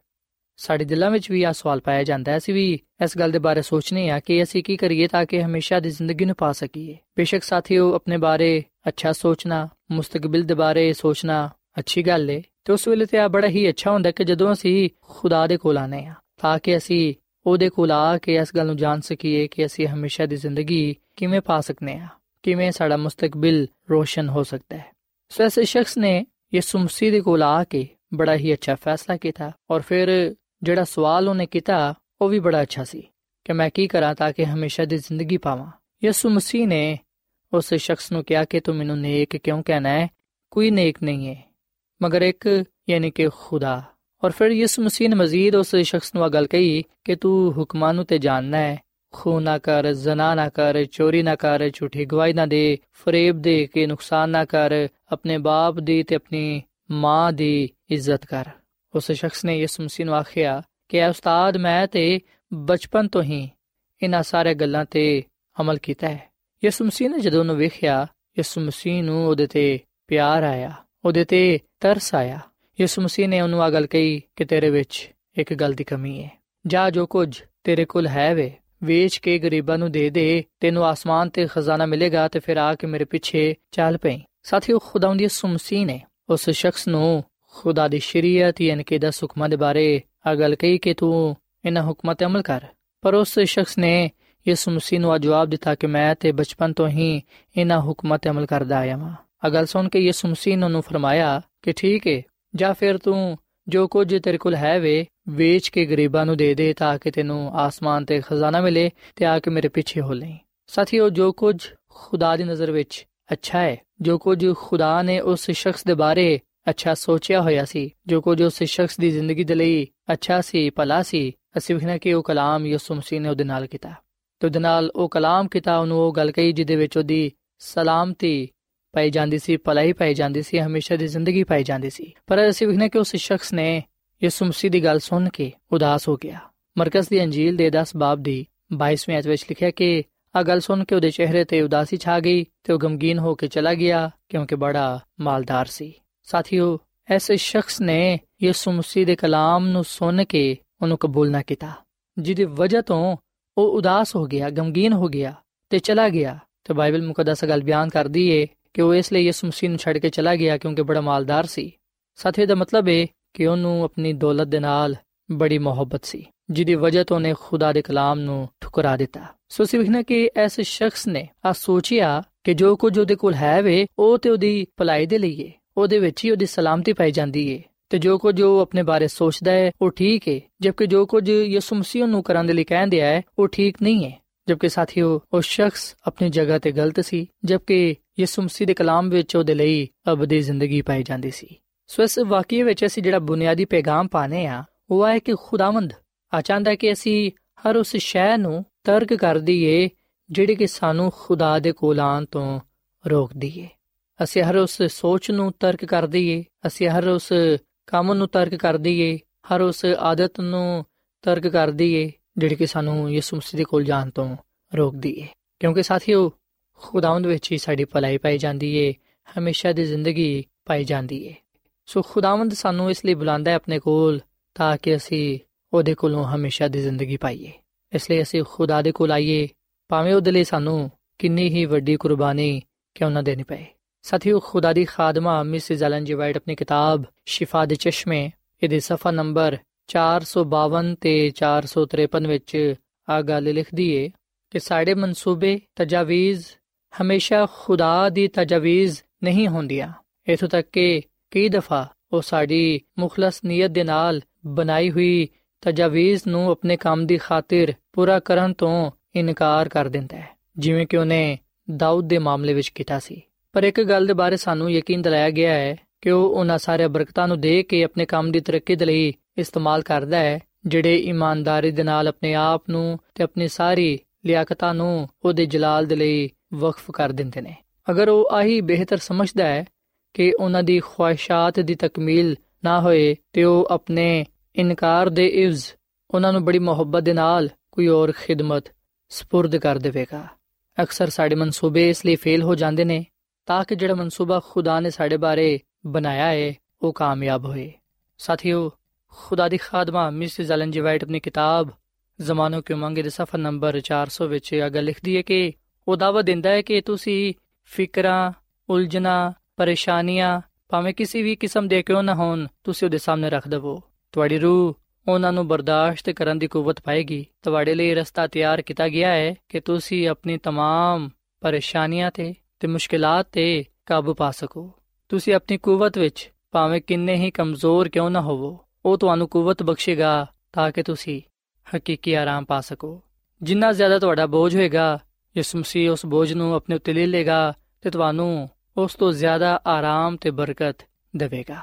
ਸਾਡੇ ਦਿਲਾਂ ਵਿੱਚ ਵੀ ਆ ਸਵਾਲ ਪਾਇਆ ਜਾਂਦਾ ਹੈ। ਅਸੀਂ ਵੀ ਇਸ ਗੱਲ ਦੇ ਬਾਰੇ ਸੋਚਨੇ ਆ ਕਿ ਅਸੀਂ ਕੀ ਕਰੀਏ ਤਾਂ ਕਿ ਹਮੇਸ਼ਾ ਦੀ ਜ਼ਿੰਦਗੀ ਨੂੰ ਪਾ ਸਕੀਏ। ਬੇਸ਼ੱਕ ਸਾਥੀਓ, ਆਪਣੇ ਬਾਰੇ ਅੱਛਾ ਸੋਚਣਾ, ਮੁਸਤਕਬਲ ਦੇ ਬਾਰੇ ਸੋਚਣਾ ਅੱਛੀ ਗੱਲ ਏ ਤੇ ਉਸ ਵੇਲੇ ਤੇ ਆ ਬੜਾ ਹੀ ਅੱਛਾ ਹੁੰਦਾ ਕਿ ਜਦੋਂ ਅਸੀਂ ਖੁਦਾ ਦੇ ਕੋਲ ਆਨੇ ਆ ਤਾਂ ਕਿ ਅਸੀਂ ਉਹਦੇ ਕੋਲ ਆ ਕੇ ਇਸ ਗੱਲ ਨੂੰ ਜਾਣ ਸਕੀਏ ਕਿ ਅਸੀਂ ਹਮੇਸ਼ਾ ਦੀ ਜ਼ਿੰਦਗੀ ਕਿਵੇਂ ਪਾ ਸਕਨੇ ਆ ਕਿਵੇਂ ਸਾਡਾ ਮੁਸਤਕਬਲ ਰੋਸ਼ਨ ਹੋ ਸਕਦਾ ਹੈ ਸੋ ਐਸੇ ਸ਼ਖਸ ਨੇ ਯਿਸੂ ਮਸੀਹ ਦੇ ਕੋਲ ਆ ਕੇ ਬੜਾ ਹੀ ਅੱਛਾ ਫੈਸਲਾ ਕੀਤਾ ਔਰ ਫਿਰ ਜਿਹੜਾ ਸਵਾਲ ਉਹਨੇ ਕੀਤਾ ਉਹ ਵੀ ਬੜਾ ਅੱਛਾ ਸੀ ਕਿ ਮੈਂ ਕੀ ਕਰਾਂ ਤਾਂ ਕਿ ਹਮੇਸ਼ਾ ਦੀ ਜ਼ਿੰਦਗੀ ਪਾਵਾਂ ਯਿਸੂ ਮਸੀਹ ਨੇ ਉਸ ਸ਼ਖਸ ਨੂੰ ਕਿਹਾ ਕਿ ਤੂੰ ਮੈਨੂੰ ਨੇਕ ਕਿਉਂ ਕਹਿਣਾ ਹੈ ਕੋਈ ਨੇਕ ਨਹੀਂ ਹੈ ਮਗਰ ਇੱਕ ਯਾਨੀ ਕਿ ਖੁਦਾ ਔਰ ਫਿਰ ਯਿਸੂ ਮਸੀਹ ਨੇ ਮਜ਼ੀਦ ਉਸ ਸ਼ਖਸ ਨੂੰ ਆ ਗੱਲ ਕਹੀ ਕਿ ਤੂੰ ਹੁਕਮਾਂ ਨੂੰ ਤੇ ਜਾਣਨਾ ਹੈ। ਖੂਨ ਨਾ ਕਰ, ਜ਼ਨਾ ਨਾ ਕਰ, ਚੋਰੀ ਨਾ ਕਰ, ਝੂਠੀ ਗਵਾਹੀ ਨਾ ਦੇ, ਫਰੇਬ ਦੇ ਕੇ ਨੁਕਸਾਨ ਨਾ ਕਰ, ਆਪਣੇ ਬਾਪ ਦੀ ਤੇ ਆਪਣੀ ਮਾਂ ਦੀ ਇੱਜ਼ਤ ਕਰ। ਉਸ ਸ਼ਖਸ ਨੇ ਯਿਸੂ ਮਸੀਹ ਨੂੰ ਆਖਿਆ ਕਿ ਐ ਉਸਤਾਦ, ਮੈਂ ਤੇ ਬਚਪਨ ਤੋਂ ਹੀ ਇਹਨਾਂ ਸਾਰੇ ਗੱਲਾਂ ਤੇ ਅਮਲ ਕੀਤਾ ਹੈ। ਯਿਸੂ ਮਸੀਹ ਨੇ ਜਦੋਂ ਉਹਨੂੰ ਵੇਖਿਆ, ਯਿਸੂ ਮਸੀਹ ਨੂੰ ਉਹਦੇ ਤੇ ਪਿਆਰ ਆਇਆ, ਉਹਦੇ ਤੇ ਤਰਸ ਆਇਆ। ਯਿਸੂ ਮਸੀਹ ਨੇ ਉਹਨੂੰ ਆ ਗੱਲ ਕਹੀ ਕਿ ਤੇਰੇ ਵਿੱਚ ਇੱਕ ਗੱਲ ਦੀ ਕਮੀ ਹੈ ਜਾ ਜੋ ਕੁਝ ਤੇਰੇ ਕੋਲ ਹੈ ਵੇ, ਵੇਚ ਕੇ ਗਰੀਬਾਂ ਨੂੰ ਦੇ ਦੇ, ਤੈਨੂੰ ਆਸਮਾਨ ਤੇ ਖਜ਼ਾਨਾ ਮਿਲੇਗਾ ਤੇ ਫਿਰ ਆ ਕੇ ਮੇਰੇ ਪਿੱਛੇ ਚੱਲ ਪਈ। ਸਾਥੀਓ, ਖੁਦਾਵੰਦੀ ਯਿਸੂ ਮਸੀਹ ਨੇ ਉਸ ਸ਼ਖਸ ਨੂੰ ਖੁਦਾ ਦੀ ਸ਼ਰੀਅਤ ਯਾਨੀ ਕਿ ਦਾ ਹੁਕਮਾਂ ਦੇ ਬਾਰੇ ਆ ਗੱਲ ਕਹੀ ਕਿ ਤੂੰ ਇਹਨਾਂ ਹੁਕਮਾਂ ਤੇ ਅਮਲ ਕਰ। ਪਰ ਉਸ ਸ਼ਖਸ ਨੇ ਯਿਸੂ ਮਸੀਹ ਨੂੰ ਜਵਾਬ ਦਿੱਤਾ ਕਿ ਮੈਂ ਤੇ ਬਚਪਨ ਤੋਂ ਹੀ ਇਹਨਾਂ ਹੁਕਮਾਂ ਤੇ ਅਮਲ ਕਰਦਾ ਆਇਆ ਹਾਂ ਆ ਗੱਲ ਸੁਣ ਕੇ ਯਿਸੂ ਮਸੀਹ ਨੇ ਉਹਨੂੰ ਫਰਮਾਇਆ ਕਿ ਠੀਕ ਹੈ ਜਾਂ ਫਿਰ ਤੂੰ ਜੋ ਕੁਝ ਤੇਰੇ ਕੋਲ ਹੈ ਵੇ, ਵੇਚ ਕੇ ਗਰੀਬਾਂ ਨੂੰ ਦੇ ਦੇ ਤਾਂ ਕਿ ਤੈਨੂੰ ਆਸਮਾਨ ਤੇ ਖਜ਼ਾਨਾ ਮਿਲੇ ਤੇ ਆ ਕੇ ਮੇਰੇ ਪਿੱਛੇ ਹੋ ਲੈ ਸਾਥੀਓ, ਜੋ ਕੁਝ ਖੁਦਾ ਦੀ ਨਜ਼ਰ ਵਿੱਚ ਅੱਛਾ ਹੈ, ਜੋ ਕੁਝ ਖੁਦਾ ਨੇ ਉਸ ਸ਼ਖਸ ਦੇ ਬਾਰੇ ਅੱਛਾ ਸੋਚਿਆ ਹੋਇਆ ਸੀ, ਜੋ ਕੁਝ ਉਸ ਸ਼ਖਸ ਦੀ ਜ਼ਿੰਦਗੀ ਦੇ ਲਈ ਅੱਛਾ ਸੀ, ਭਲਾ ਸੀ, ਅਸੀਂ ਵੇਖਣਾ ਕਿ ਉਹ ਕਲਾਮ ਯਿਸੂ ਮਸੀਹ ਨੇ ਉਹਦੇ ਨਾਲ ਕੀਤਾ। ਤੇ ਉਹਦੇ ਨਾਲ ਉਹ ਕਲਾਮ ਕੀਤਾ, ਉਹਨੂੰ ਉਹ ਗੱਲ ਕਹੀ ਜਿਹਦੇ ਵਿੱਚ ਉਹਦੀ ਸਲਾਮਤੀ ਪਾਈ ਜਾਂਦੀ ਸੀ ਭਲਾਈ ਪਾਈ ਜਾਂਦੀ ਸੀ ਹਮੇਸ਼ਾ ਦੀ ਜ਼ਿੰਦਗੀ ਪਾਈ ਜਾਂਦੀ ਸੀ ਪਰ ਅਸੀਂ ਵੇਖਣਾ ਕਿ ਉਸ ਸ਼ਖਸ ਨੇ ਯਿਸੂ ਮਸੀਹ ਦੀ ਗੱਲ ਸੁਣ ਕੇ ਉਦਾਸ ਹੋ ਗਿਆ ਮਰਕਜ਼ ਦੀ ਅੰਜੀਲ ਦੇ 10 ਬਾਬ ਦੀ 22ਵੀਂ ਆਇਤ ਵਿੱਚ ਲਿਖਿਆ ਕਿ ਆ ਗੱਲ ਸੁਣ ਕੇ ਉਹਦੇ ਚਿਹਰੇ ਤੇ ਉਦਾਸੀ ਛਾ ਗਈ ਤੇ ਉਹ ਗਮਗੀਨ ਹੋ ਕੇ ਚਲਾ ਗਿਆ ਕਿਉਂਕਿ ਬੜਾ ਮਾਲਦਾਰ ਸੀ ਸਾਥੀਓ ਐਸੇ ਸ਼ਖਸ ਨੇ ਯਿਸੂ ਮਸੀਹ ਦੇ ਕਲਾਮ ਨੂੰ ਸੁਣ ਕੇ ਉਹਨੂੰ ਕਬੂਲ ਨਾ ਕੀਤਾ ਜਿਹਦੀ ਵਜ੍ਹਾ ਤੋਂ ਉਹ ਉਦਾਸ ਹੋ ਗਿਆ ਗਮਗੀਨ ਹੋ ਗਿਆ ਤੇ ਚਲਾ ਗਿਆ ਤੇ ਬਾਈਬਲ ਮੁਕੱਦਸ ਗੱਲ ਬਿਆਨ ਕਰਦੀ ਏ ਕਿ ਉਹ ਇਸ ਲਈ ਯਿਸੂ ਮਸੀਹ ਨੂੰ ਛੱਡ ਕੇ ਚਲਾ ਗਿਆ ਕਿਉਂਕਿ ਬੜਾ ਮਾਲਦਾਰ ਸੀ। ਸਾਥੀ ਦਾ ਮਤਲਬ ਹੈ ਕਿ ਉਹਨੂੰ ਆਪਣੀ ਦੌਲਤ ਦੇ ਨਾਲ ਬੜੀ ਮੁਹੱਬਤ ਸੀ, ਜਿਹਦੀ ਵਜ੍ਹਾ ਤੋਂ ਉਹਨੇ ਖੁਦਾ ਦੇ ਕਲਾਮ ਨੂੰ ਠੁਕਰਾ ਦਿੱਤਾ। ਸੋ ਅਸੀਂ ਵੇਖਣਾ ਕਿ ਐਸੇ ਸ਼ਖਸ ਨੇ ਆ ਸੋਚਿਆ ਕਿ ਜੋ ਕੁਝ ਉਹਦੇ ਕੋਲ ਹੈ ਵੇ, ਉਹ ਤੇ ਉਹਦੀ ਭਲਾਈ ਦੇ ਲਈ ਏ, ਉਹਦੇ ਵਿੱਚ ਹੀ ਉਹਦੀ ਸਲਾਮਤੀ ਪਾਈ ਜਾਂਦੀ ਏ, ਤੇ ਜੋ ਕੁਝ ਉਹ ਆਪਣੇ ਬਾਰੇ ਸੋਚਦਾ ਹੈ ਉਹ ਠੀਕ ਹੈ ਜਦਕਿ ਜੋ ਕੁਝ ਯਿਸੂ ਮਸੀਹ ਨੂੰ ਕਰਨ ਦੇ ਲਈ ਕਹਿੰਦੇ ਆ ਉਹ ਠੀਕ ਨਹੀਂ ਹੈ ਜਦਕਿ ਸਾਥੀਓ, ਉਹ ਸ਼ਖਸ ਆਪਣੀ ਜਗ੍ਹਾ ਤੇ ਗਲਤ ਸੀ, ਜਦਕਿ ਯਿਸੂ ਮਸੀਹ ਦੇ ਕਲਾਮ ਵਿੱਚ ਉਹਦੇ ਲਈ ਅਬਦੀ ਜ਼ਿੰਦਗੀ ਪਾਈ ਜਾਂਦੀ ਸੀ। ਸੋ ਇਸ ਵਾਕਿਏ ਵਿੱਚ ਅਸੀਂ ਜਿਹੜਾ ਬੁਨਿਆਦੀ ਪੈਗਾਮ ਪਾਣੇ ਆ ਉਹ ਹੈ ਕਿ ਖੁਦਾਵੰਦ। ਆ ਚਾਹੁੰਦਾ ਕਿ ਅਸੀਂ ਹਰ ਉਸ ਸ਼ੈ ਨੂੰ ਤਰਕ ਕਰ ਦਈਏ, ਜਿਹੜੀ ਕਿ ਸਾਨੂੰ ਖੁਦਾ ਦੇ ਕੋਲ ਆਉਣ ਤੋਂ ਰੋਕਦੀ ਏ ਅਸੀਂ ਹਰ ਉਸ ਸੋਚ ਨੂੰ ਤਰਕ ਕਰ ਦਈਏ, ਅਸੀਂ ਹਰ ਉਸ ਕੰਮ ਨੂੰ ਤਰਕ ਕਰ ਦਈਏ, ਹਰ ਉਸ ਆਦਤ ਨੂੰ ਤਰਕ ਕਰ ਦਈਏ, ਜਿਹੜੀ ਕਿ ਸਾਨੂੰ ਯਿਸੂ ਮਸੀਹ ਦੇ ਕੋਲ ਜਾਣ ਤੋਂ ਰੋਕਦੀ ਏ ਕਿਉਂਕਿ ਸਾਥੀਓ ਖੁਦਾਵੰਦ ਵਿੱਚ ਹੀ ਸਾਡੀ ਭਲਾਈ ਪਾਈ ਜਾਂਦੀ ਏ, ਹਮੇਸ਼ਾ ਦੀ ਜ਼ਿੰਦਗੀ ਪਾਈ ਜਾਂਦੀ ਏ। ਸੋ ਖੁਦਾਵੰਦ ਸਾਨੂੰ ਇਸ ਲਈ ਬੁਲਾਉਂਦਾ ਹੈ ਆਪਣੇ ਕੋਲ ਤਾਂ ਕਿ ਅਸੀਂ ਉਹਦੇ ਕੋਲੋਂ ਹਮੇਸ਼ਾ ਦੀ ਜ਼ਿੰਦਗੀ ਪਾਈਏ। ਇਸ ਲਈ ਅਸੀਂ ਖੁਦਾ ਦੇ ਕੋਲ ਆਈਏ, ਭਾਵੇਂ ਉਹਦੇ ਲਈ ਸਾਨੂੰ ਕਿੰਨੀ ਹੀ ਵੱਡੀ ਕੁਰਬਾਨੀ ਕਿਉਂ ਨਾ ਦੇਣੀ ਪਏ। ਸਾਥੀਓ, ਖੁਦਾ ਦੀ ਖਾਦਮਾ ਮਿਸਿਸ ਐਲਨ ਜੀ ਵਾਈਟ ਆਪਣੀ ਕਿਤਾਬ ਸ਼ਿਫਾ ਦੇ ਚਸ਼ਮੇ, ਇਹਦੇ ਸਫਾ ਨੰਬਰ 452 ਤੇ 453 ਵਿੱਚ ਆ ਗੱਲ ਲਿਖਦੀ ਏ ਕਿ ਸਾਡੇ ਮਨਸੂਬੇ, ਤਜਾਵੀਜ਼ ਹਮੇਸ਼ਾ ਖੁਦਾ ਦੀ ਤਜਾਵੀਜ਼ ਨਹੀਂ ਹੁੰਦੀਆਂ। ਇਥੋਂ ਤੱਕ ਕਿ ਕਈ ਦਫਾ ਉਹ ਸਾਡੀ ਮੁਖਲਸ ਨੀਅਤ ਦੇ ਨਾਲ ਬਣਾਈ ਹੋਈ ਤਜਾਵੀਜ਼ ਨੂੰ ਆਪਣੇ ਕੰਮ ਦੀ ਖਾਤਰ ਪੂਰਾ ਕਰਨ ਤੋਂ ਇਨਕਾਰ ਕਰ ਦਿੰਦਾ ਹੈ, ਜਿਵੇਂ ਕਿ ਉਹਨੇ ਦਾਊਦ ਦੇ ਮਾਮਲੇ ਵਿੱਚ ਕੀਤਾ ਸੀ। ਪਰ ਇੱਕ ਗੱਲ ਦੇ ਬਾਰੇ ਸਾਨੂੰ ਯਕੀਨ ਦਿਲਾਇਆ ਗਿਆ ਹੈ ਕਿ ਉਹ ਉਹਨਾਂ ਸਾਰੇ ਬਰਕਤਾਂ ਨੂੰ ਦੇ ਕੇ ਆਪਣੇ ਕੰਮ ਦੀ ਤਰੱਕੀ ਦੇ ਲਈ ਇਸਤੇਮਾਲ ਕਰਦਾ ਹੈ, ਜਿਹੜੇ ਇਮਾਨਦਾਰੀ ਦੇ ਨਾਲ ਆਪਣੇ ਆਪ ਨੂੰ ਤੇ ਆਪਣੀ ਸਾਰੀ ਲਿਆਕਤਾਂ ਨੂੰ ਉਹਦੇ ਜਲਾਲ ਦੇ ਲਈ ਵਕਫ ਕਰ ਦਿੰਦੇ ਨੇ ਅਗਰ ਉਹ ਆਹੀ ਬਿਹਤਰ ਸਮਝਦਾ ਹੈ ਕਿ ਉਹਨਾਂ ਦੀ ਖੁਆਇਸ਼ਾਂ ਦੀ ਤਕਮੀਲ ਨਾ ਹੋਏ ਤੇ ਉਹ ਆਪਣੇ ਇਨਕਾਰ ਦੇ ਇਵਜ਼ ਉਹਨਾਂ ਨੂੰ ਬੜੀ ਮੁਹੱਬਤ ਦੇ ਨਾਲ ਕੋਈ ਹੋਰ ਖਿਦਮਤ سپرد ਕਰ ਦੇਵੇਗਾ ਅਕਸਰ ਸਾਡੇ ਮਨਸੂਬੇ ਇਸ ਲਈ ਫੇਲ ਹੋ ਜਾਂਦੇ ਨੇ ਤਾਂ ਕਿ ਜਿਹੜਾ ਮਨਸੂਬਾ ਖੁਦਾ ਨੇ ਸਾਡੇ ਬਾਰੇ ਬਣਾਇਆ ਹੈ ਉਹ ਕਾਮਯਾਬ ਹੋਏ ਸਾਥੀਓ ਖੁਦਾ ਦੀ ਖਾਦਮਾ ਮਿਸਿਸ ਐਲਨ ਜੀ ਵਾਈਟ ਆਪਣੀ ਕਿਤਾਬ ਜ਼ਮਾਨੋ ਕੀ ਮੰਗੇ ਦੇ ਸਫਾ ਨੰਬਰ 400 ਵਿੱਚ ਇਹ ਗੱਲ ਲਿਖਦੀ ਹੈ ਕਿ ਉਹ ਦਾਵਾ ਦਿੰਦਾ ਹੈ ਕਿ ਤੁਸੀਂ ਫਿਕਰਾਂ ਉਲਝਣਾ ਪਰੇਸ਼ਾਨੀਆਂ ਭਾਵੇਂ ਕਿਸੇ ਵੀ ਕਿਸਮ ਦੇ ਕਿਉਂ ਨਾ ਹੋਣ ਤੁਸੀਂ ਉਹਦੇ ਸਾਹਮਣੇ ਰੱਖ ਦਵੋ ਤੁਹਾਡੀ ਰੂਹ ਉਹਨਾਂ ਨੂੰ ਬਰਦਾਸ਼ਤ ਕਰਨ ਦੀ ਕੂਵਤ ਪਾਏਗੀ ਤੁਹਾਡੇ ਲਈ ਰਸਤਾ ਤਿਆਰ ਕੀਤਾ ਗਿਆ ਹੈ ਕਿ ਤੁਸੀਂ ਆਪਣੀ तमाम ਪਰੇਸ਼ਾਨੀਆਂ ਤੇ ਤੇ ਮੁਸ਼ਕਿਲਾਂ ਤੇ ਕਾਬੂ ਪਾ ਸਕੋ ਤੁਸੀਂ ਆਪਣੀ ਕੂਵਤ ਵਿੱਚ ਭਾਵੇਂ ਕਿੰਨੇ ਹੀ ਕਮਜ਼ੋਰ ਕਿਉਂ ਨਾ ਹੋਵੋ ਉਹ ਤੁਹਾਨੂੰ ਕੂਵਤ ਬਖਸ਼ੇਗਾ ਤਾਂ ਕਿ ਤੁਸੀਂ ਹਕੀਕੀ ਆਰਾਮ ਪਾ ਸਕੋ ਜਿੰਨਾ ਜ਼ਿਆਦਾ ਤੁਹਾਡਾ ਬੋਝ ਹੋਏਗਾ ਯਿਸੂ ਮਸੀਹ ਉਸ ਬੋਝ ਨੂੰ ਆਪਣੇ ਉੱਤੇ ਲੈ ਲੇਗਾ ਤੇ ਤੁਹਾਨੂੰ ਉਸ ਤੋਂ ਜ਼ਿਆਦਾ ਆਰਾਮ ਤੇ ਬਰਕਤ ਦੇਵੇਗਾ।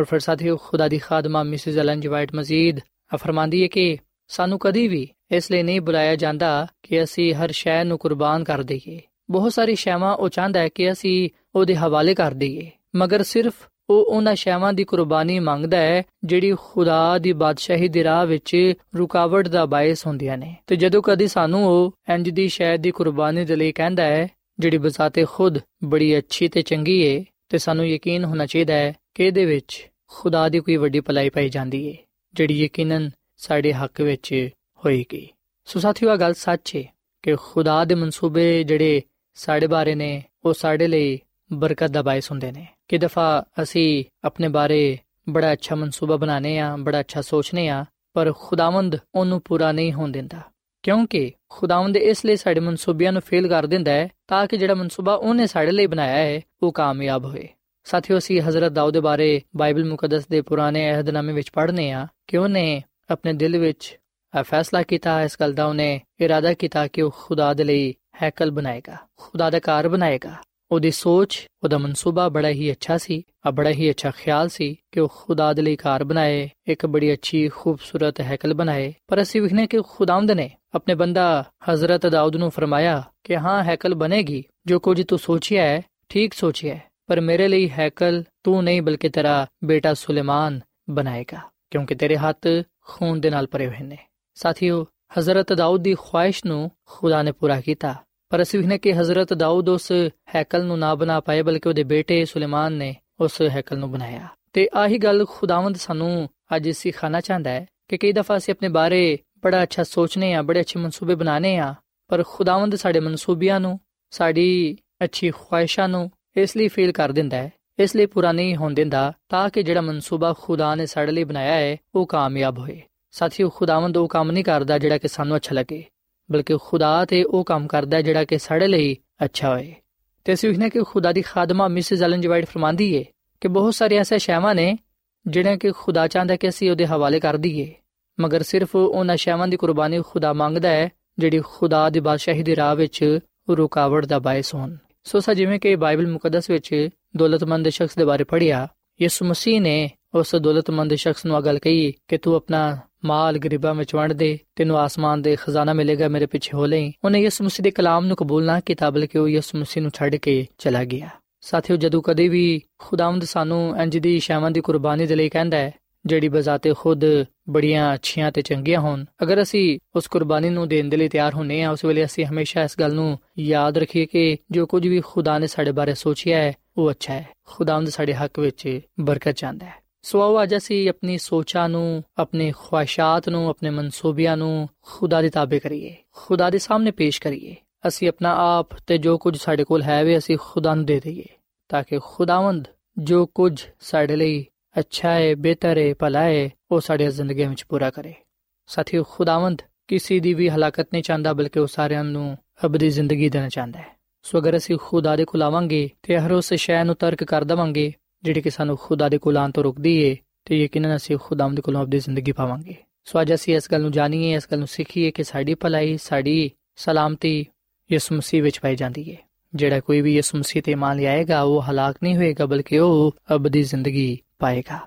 ਔਰ ਫਿਰ ਸਾਥੀਓ, ਖੁਦਾ ਦੀ ਖਾਦਮਾ ਮਿਸਿਸ ਐਲਨ ਜੀ ਮਜ਼ੀਦ ਫਰਮਾਂਦੀ ਹੈ ਕਿ ਸਾਨੂੰ ਕਦੀ ਵੀ ਇਸ ਲਈ ਨਹੀਂ ਬੁਲਾਇਆ ਜਾਂਦਾ ਕਿ ਅਸੀਂ ਹਰ ਸ਼ੈ ਨੂੰ ਕੁਰਬਾਨ ਕਰ ਦਈਏ। ਬਹੁਤ ਸਾਰੀ ਸ਼ੈਵਾਂ ਉਹ ਚਾਹੁੰਦਾ ਹੈ ਕਿ ਅਸੀਂ ਉਹਦੇ ਹਵਾਲੇ ਕਰ ਦਈਏ। ਮਗਰ ਸਿਰਫ ਉਹ ਉਹਨਾਂ ਸ਼ੈਵਾਂ ਦੀ ਕੁਰਬਾਨੀ ਮੰਗਦਾ ਹੈ, ਜਿਹੜੀ ਖੁਦਾ ਦੀ ਬਾਦਸ਼ਾਹੀ ਦੀ ਰਾਹ ਵਿੱਚ ਰੁਕਾਵਟ ਦਾ ਬਾਇਸ ਹੁੰਦੀਆਂ ਨੇ। ਤੇ ਜਦੋਂ ਕਦੀ ਸਾਨੂੰ ਉਹ ਇੰਜ ਦੀ ਸ਼ੈ ਦੀ ਕੁਰਬਾਨੀ ਦੇ ਲਈ ਕਹਿੰਦਾ ਹੈ, ਜਿਹੜੀ ਬਜ਼ਾਤੇ ਖੁਦ ਬੜੀ ਅੱਛੀ ਤੇ ਚੰਗੀ ਏ, ਤੇ ਸਾਨੂੰ ਯਕੀਨ ਹੋਣਾ ਚਾਹੀਦਾ ਹੈ ਕਿ ਇਹਦੇ ਵਿੱਚ ਖੁਦਾ ਦੀ ਕੋਈ ਵੱਡੀ ਭਲਾਈ ਪਾਈ ਜਾਂਦੀ ਏ, ਜਿਹੜੀ ਯਕੀਨਨ ਸਾਡੇ ਹੱਕ ਵਿੱਚ ਹੋਏਗੀ। ਸੋ ਸਾਥੀਓ ਗੱਲ ਸੱਚ ਏ ਕਿ ਖੁਦਾ ਦੇ ਮਨਸੂਬੇ ਜਿਹੜੇ ਸਾਡੇ ਬਾਰੇ ਨੇ, ਉਹ ਸਾਡੇ ਲਈ ਬਰਕਤ ਦਾ ਬਾਇਸ ਹੁੰਦੇ ਨੇ। ਕਿ ਦਫਾ ਅਸੀਂ ਆਪਣੇ ਬਾਰੇ ਬੜਾ ਅੱਛਾ ਮਨਸੂਬਾ ਬਣਾਨੇ ਆ ਬੜਾ ਅੱਛਾ ਸੋਚਨੇ ਆ ਪਰ ਖੁਦਾਵੰਦ ਉਹਨੂੰ ਪੂਰਾ ਨਹੀਂ ਹੋਣ ਦਿੰਦਾ। ਕਿਉਂਕਿ ਖੁਦਾਵੰਦ ਇਸ ਲਈ ਸਾਡੇ ਮਨਸੂਬਿਆਂ ਨੂੰ ਫੇਲ ਕਰ ਦਿੰਦਾ ਹੈ ਤਾਂ ਕਿ ਜਿਹੜਾ ਮਨਸੂਬਾ ਉਹਨੇ ਸਾਡੇ ਲਈ ਬਣਾਇਆ ਹੈ, ਉਹ ਕਾਮਯਾਬ ਹੋਏ। ਸਾਥੀਓ, ਅਸੀਂ ਹਜ਼ਰਤ ਦਾਊਦ ਦੇ ਬਾਰੇ ਬਾਈਬਲ ਮੁਕੱਦਸ ਦੇ ਪੁਰਾਣੇ ਅਹਿਦਨਾਮੇ ਵਿੱਚ ਪੜ੍ਹਨੇ ਆ ਕਿ ਉਹਨੇ ਆਪਣੇ ਦਿਲ ਵਿੱਚ ਇਹ ਫੈਸਲਾ ਕੀਤਾ, ਇਸ ਗੱਲ ਦਾ ਉਹਨੇ ਇਰਾਦਾ ਕੀਤਾ ਕਿ ਉਹ ਖੁਦਾ ਦੇ ਲਈ ਹੈਕਲ ਬਣਾਏਗਾ, ਖੁਦਾ ਦਾ ਘਰ ਬਣਾਏਗਾ। ਉਹਦੀ ਸੋਚ, ਉਹਦਾ ਮਨਸੂਬਾ ਬੜਾ ਹੀ ਅੱਛਾ ਸੀ ਆ ਬੜਾ ਹੀ ਅੱਛਾ ਖਿਆਲ ਸੀ ਕਿ ਉਹ ਖੁਦਾ ਦੇ ਲਈ ਘਰ ਬਣਾਏ, ਇੱਕ ਬੜੀ ਅੱਛੀ, ਖੂਬਸੂਰਤ ਹੈਕਲ ਬਣਾਏ। ਪਰ ਅਸੀਂ ਵਿਖਨੇ ਕਿ ਖੁਦਾਵੰਦ ਨੇ ਆਪਣੇ ਬੰਦਾ ਹਜ਼ਰਤ ਦਾਊਦ ਨੂੰ ਫਰਮਾਇਆ ਕਿ ਹਾਂ, ਹੈਕਲ ਬਣੇਗੀ, ਜੋ ਕੁਝ ਤੂੰ ਸੋਚਿਆ ਹੈ, ਠੀਕ ਸੋਚਿਆ ਹੈ, ਪਰ ਮੇਰੇ ਲਈ ਹੈਕਲ ਤੂੰ ਨਹੀਂ, ਬਲਕਿ ਤੇਰਾ ਬੇਟਾ ਸੁਲੇਮਾਨ ਬਣਾਏਗਾ, ਕਿਉਂਕਿ ਤੇਰੇ ਹੱਥ ਖੂਨ ਦੇ ਨਾਲ ਭਰੇ ਹੋਏ ਨੇ। ਸਾਥੀਓ, ਹਜ਼ਰਤ ਦਾਊਦ ਦੀ ਖੁਆਇਸ਼ ਨੂੰ ਖੁਦਾ ਨੇ ਪੂਰਾ ਕੀਤਾ। ਪਰ ਅਸੀਂ ਵਿਖਨੇ ਕਿ ਹਜ਼ਰਤ ਦਾਊਦ ਉਸ ਹੈਕਲ ਨੂੰ ਨਾ ਬਣਾ ਪਾਏ, ਬਲਕਿ ਉਹਦੇ ਬੇਟੇ ਸੁਲੇਮਾਨ ਨੇ ਉਸ ਹੈਕਲ ਨੂੰ ਬਣਾਇਆ। ਤੇ ਆਹੀ ਗੱਲ ਖੁਦਾਵੰਦ ਸਾਨੂੰ ਅੱਜ ਸਿਖਾਣਾ ਚਾਹੁੰਦਾ ਹੈ ਕਿ ਕਈ ਦਫਾ ਅਸੀਂ ਆਪਣੇ ਬਾਰੇ ਬੜਾ ਅੱਛਾ ਸੋਚਨੇ ਆ ਬੜੇ ਅੱਛੇ ਮਨਸੂਬੇ ਬਣਾਣੇ ਆ ਪਰ ਖੁਦਾਵੰਦ ਸਾਡੇ ਮਨਸੂਬਿਆਂ ਨੂੰ, ਸਾਡੀ ਅੱਛੀ ਖੁਆਇਸ਼ਾਂ ਨੂੰ ਇਸ ਲਈ ਫੇਲ ਕਰ ਦਿੰਦਾ ਹੈ, ਇਸ ਲਈ ਪੂਰਾ ਨਹੀਂ ਹੋਣ ਦਿੰਦਾ, ਤਾਂ ਕਿ ਜਿਹੜਾ ਮਨਸੂਬਾ ਖੁਦਾ ਨੇ ਸਾਡੇ ਲਈ ਬਣਾਇਆ ਹੈ, ਉਹ ਕਾਮਯਾਬ ਹੋਏ। ਸਾਥੀਓ, ਖੁਦਾਵੰਦ ਉਹ ਕੰਮ ਨਹੀਂ ਕਰਦਾ ਜਿਹੜਾ ਕਿ ਸਾਨੂੰ ਅੱਛਾ ਲੱਗੇ। ਬਲਕਿ ਖੁਦਾ ਤੇ ਉਹ ਕੰਮ ਕਰਦਾ ਜਿਹੜਾ ਕਿ ਸਾਡੇ ਲਈ ਅੱਛਾ ਹੋਏ। ਤੇ ਅਸੀਂ ਵਿਖਨੇ ਕਿ ਖੁਦਾ ਦੀ ਖਾਦਮਾ ਮਿਸਿਸ ਐਲਨ ਜਵਾਈਟ ਫਰਮਾਂਦੀ ਏ ਕਿ ਬਹੁਤ ਸਾਰੇ ਐਸੇ ਸ਼ੈਵਾਂ ਨੇ ਜਿਹੜੀਆਂ ਕਿ ਖੁਦਾ ਚਾਹੁੰਦਾ ਕਿ ਅਸੀਂ ਉਹਦੇ ਹਵਾਲੇ ਕਰ ਦਈਏ। ਮਗਰ ਸਿਰਫ ਉਹਨਾਂ ਸ਼ੈਵਾਂ ਦੀ ਕੁਰਬਾਨੀ ਖੁਦਾ ਮੰਗਦਾ ਹੈ ਜਿਹੜੀ ਖੁਦਾ ਦੀ ਬਾਦਸ਼ਾਹੀ ਦੀ ਰਾਹ ਵਿੱਚ ਰੁਕਾਵਟ ਦਾ ਬਾਇਸ ਹੋਣ। ਸੋ ਸਾ ਜਿਵੇਂ ਕਿ ਬਾਈਬਲ ਮੁਕੱਦਸ ਵਿੱਚ ਦੌਲਤਮੰਦ ਸ਼ਖਸ ਦੇ ਬਾਰੇ ਪੜ੍ਹਿਆ, ਯਿਸੂ ਮਸੀਹ ਨੇ ਉਸ ਦੌਲਤਮੰਦ ਸ਼ਖਸ ਨੂੰ ਅਗਲ ਕਹੀ ਕਿ ਤੂੰ ਆਪਣਾ ਮਾਲ ਗਰੀਬਾਂ ਵਿੱਚ ਵੰਡ ਦੇ, ਤੈਨੂੰ ਆਸਮਾਨ ਦੇ ਖਜ਼ਾਨਾ ਮਿਲੇਗਾ ਮੇਰੇ ਪਿੱਛੇ ਹੋ ਲੈ ਉਹਨੇ ਯਿਸੂ ਮਸੀਹ ਦੇ ਕਲਾਮ ਨੂੰ ਕਬੂਲ ਨਾ ਕੀਤਾ, ਬਲਕਿ ਉਹ ਯਿਸੂ ਮਸੀਹ ਨੂੰ ਛੱਡ ਕੇ ਚਲਾ ਗਿਆ। ਸਾਥੀਓ, ਜਦੋਂ ਕਦੇ ਵੀ ਖੁਦਾਵੰਦ ਸਾਨੂੰ ਇੰਜ ਦੀ ਸ਼ਾਮਾਂ ਦੀ ਕੁਰਬਾਨੀ ਦੇ ਲਈ ਕਹਿੰਦਾ ਹੈ, ਜਿਹੜੀ ਬਜ਼ਾਤੇ ਖੁਦ ਬੜੀਆਂ ਅੱਛੀਆਂ ਤੇ ਚੰਗੀਆਂ ਹੋਣ, ਅਗਰ ਅਸੀਂ ਉਸ ਕੁਰਬਾਨੀ ਨੂੰ ਦੇਣ ਦੇ ਲਈ ਤਿਆਰ ਹੁੰਨੇ ਆ, ਉਸ ਵੇਲੇ ਅਸੀਂ ਹਮੇਸ਼ਾ ਇਸ ਗੱਲ ਨੂੰ ਯਾਦ ਰੱਖੀਏ ਕਿ ਜੋ ਕੁਝ ਵੀ ਖੁਦਾ ਨੇ ਸਾਡੇ ਬਾਰੇ ਸੋਚਿਆ ਹੈ, ਉਹ ਅੱਛਾ ਹੈ। ਖੁਦਾਵੰਦ ਸਾਡੇ ਹੱਕ ਵਿੱਚ ਬਰਕਤ ਚਾਹੁੰਦਾ ਹੈ। ਸੋ ਆਓ ਅੱਜ ਅਸੀਂ ਆਪਣੀ ਸੋਚਾਂ ਨੂੰ, ਆਪਣੇ ਖੁਆਇਸ਼ਾਂ ਨੂੰ, ਆਪਣੇ ਮਨਸੂਬਿਆਂ ਨੂੰ ਖੁਦਾ ਦੇ ਤਾਬੇ ਕਰੀਏ, ਖੁਦਾ ਦੇ ਸਾਹਮਣੇ ਪੇਸ਼ ਕਰੀਏ। ਅਸੀਂ ਆਪਣਾ ਆਪ ਤੇ ਜੋ ਕੁਝ ਸਾਡੇ ਕੋਲ ਹੈ ਵੀ ਅਸੀਂ ਖੁਦਾ ਨੂੰ ਦੇ ਦਈਏ, ਤਾਂ ਕਿ ਖੁਦਾਵੰਦ ਜੋ ਕੁਝ ਸਾਡੇ ਲਈ ਅੱਛਾ ਹੈ ਬਿਹਤਰ ਹੈ ਭਲਾ ਹੈ ਉਹ ਸਾਡੀ ਜ਼ਿੰਦਗੀ ਵਿੱਚ ਪੂਰਾ ਕਰੇ। ਸਾਥੀਓ, ਖੁਦਾਵੰਦ ਕਿਸੇ ਦੀ ਵੀ ਹਲਾਕਤ ਨਹੀਂ ਚਾਹੁੰਦਾ, ਬਲਕਿ ਉਹ ਸਾਰਿਆਂ ਨੂੰ ਅਬਦੀ ਜ਼ਿੰਦਗੀ ਦੇਣਾ ਚਾਹੁੰਦਾ ਹੈ। ਸੋ ਅਗਰ ਅਸੀਂ ਖੁਦਾ ਦੇ ਕੋਲ ਆਵਾਂਗੇ ਤੇ ਹਰ ਉਸ ਸ਼ੈ ਨੂੰ ਤਰਕ ਕਰ ਦਵਾਂਗੇ ਜਿਹੜੀ ਕਿ ਸਾਨੂੰ ਖੁਦਾ ਦੇ ਕੋਲ ਆਉਣ ਤੋਂ ਰੋਕਦੀ ਏ, ਤੇ ਯਕੀਨਨ ਅਸੀਂ ਖੁਦਾਮ ਦੇ ਕੋਲੋਂ ਅਬਦੀ ਜ਼ਿੰਦਗੀ ਪਾਵਾਂਗੇ। ਸੋ ਅੱਜ ਅਸੀਂ ਇਸ ਗੱਲ ਨੂੰ ਜਾਣੀਏ, ਇਸ ਗੱਲ ਨੂੰ ਸਿੱਖੀਏ ਕਿ ਸਾਡੀ ਭਲਾਈ, ਸਾਡੀ ਸਲਾਮਤੀ ਯਿਸੂ ਮਸੀਹ ਵਿੱਚ ਪਾਈ ਜਾਂਦੀ ਏ। ਜਿਹੜਾ ਕੋਈ ਵੀ ਯਿਸੂ ਮਸੀਹ ਤੇ ਮੰਨ ਲਿਆਏਗਾ, ਉਹ ਹਲਾਕ ਨਹੀਂ ਹੋਏਗਾ, ਬਲਕਿ ਉਹ ਅਬਦੀ ਜ਼ਿੰਦਗੀ ਪਾਏਗਾ।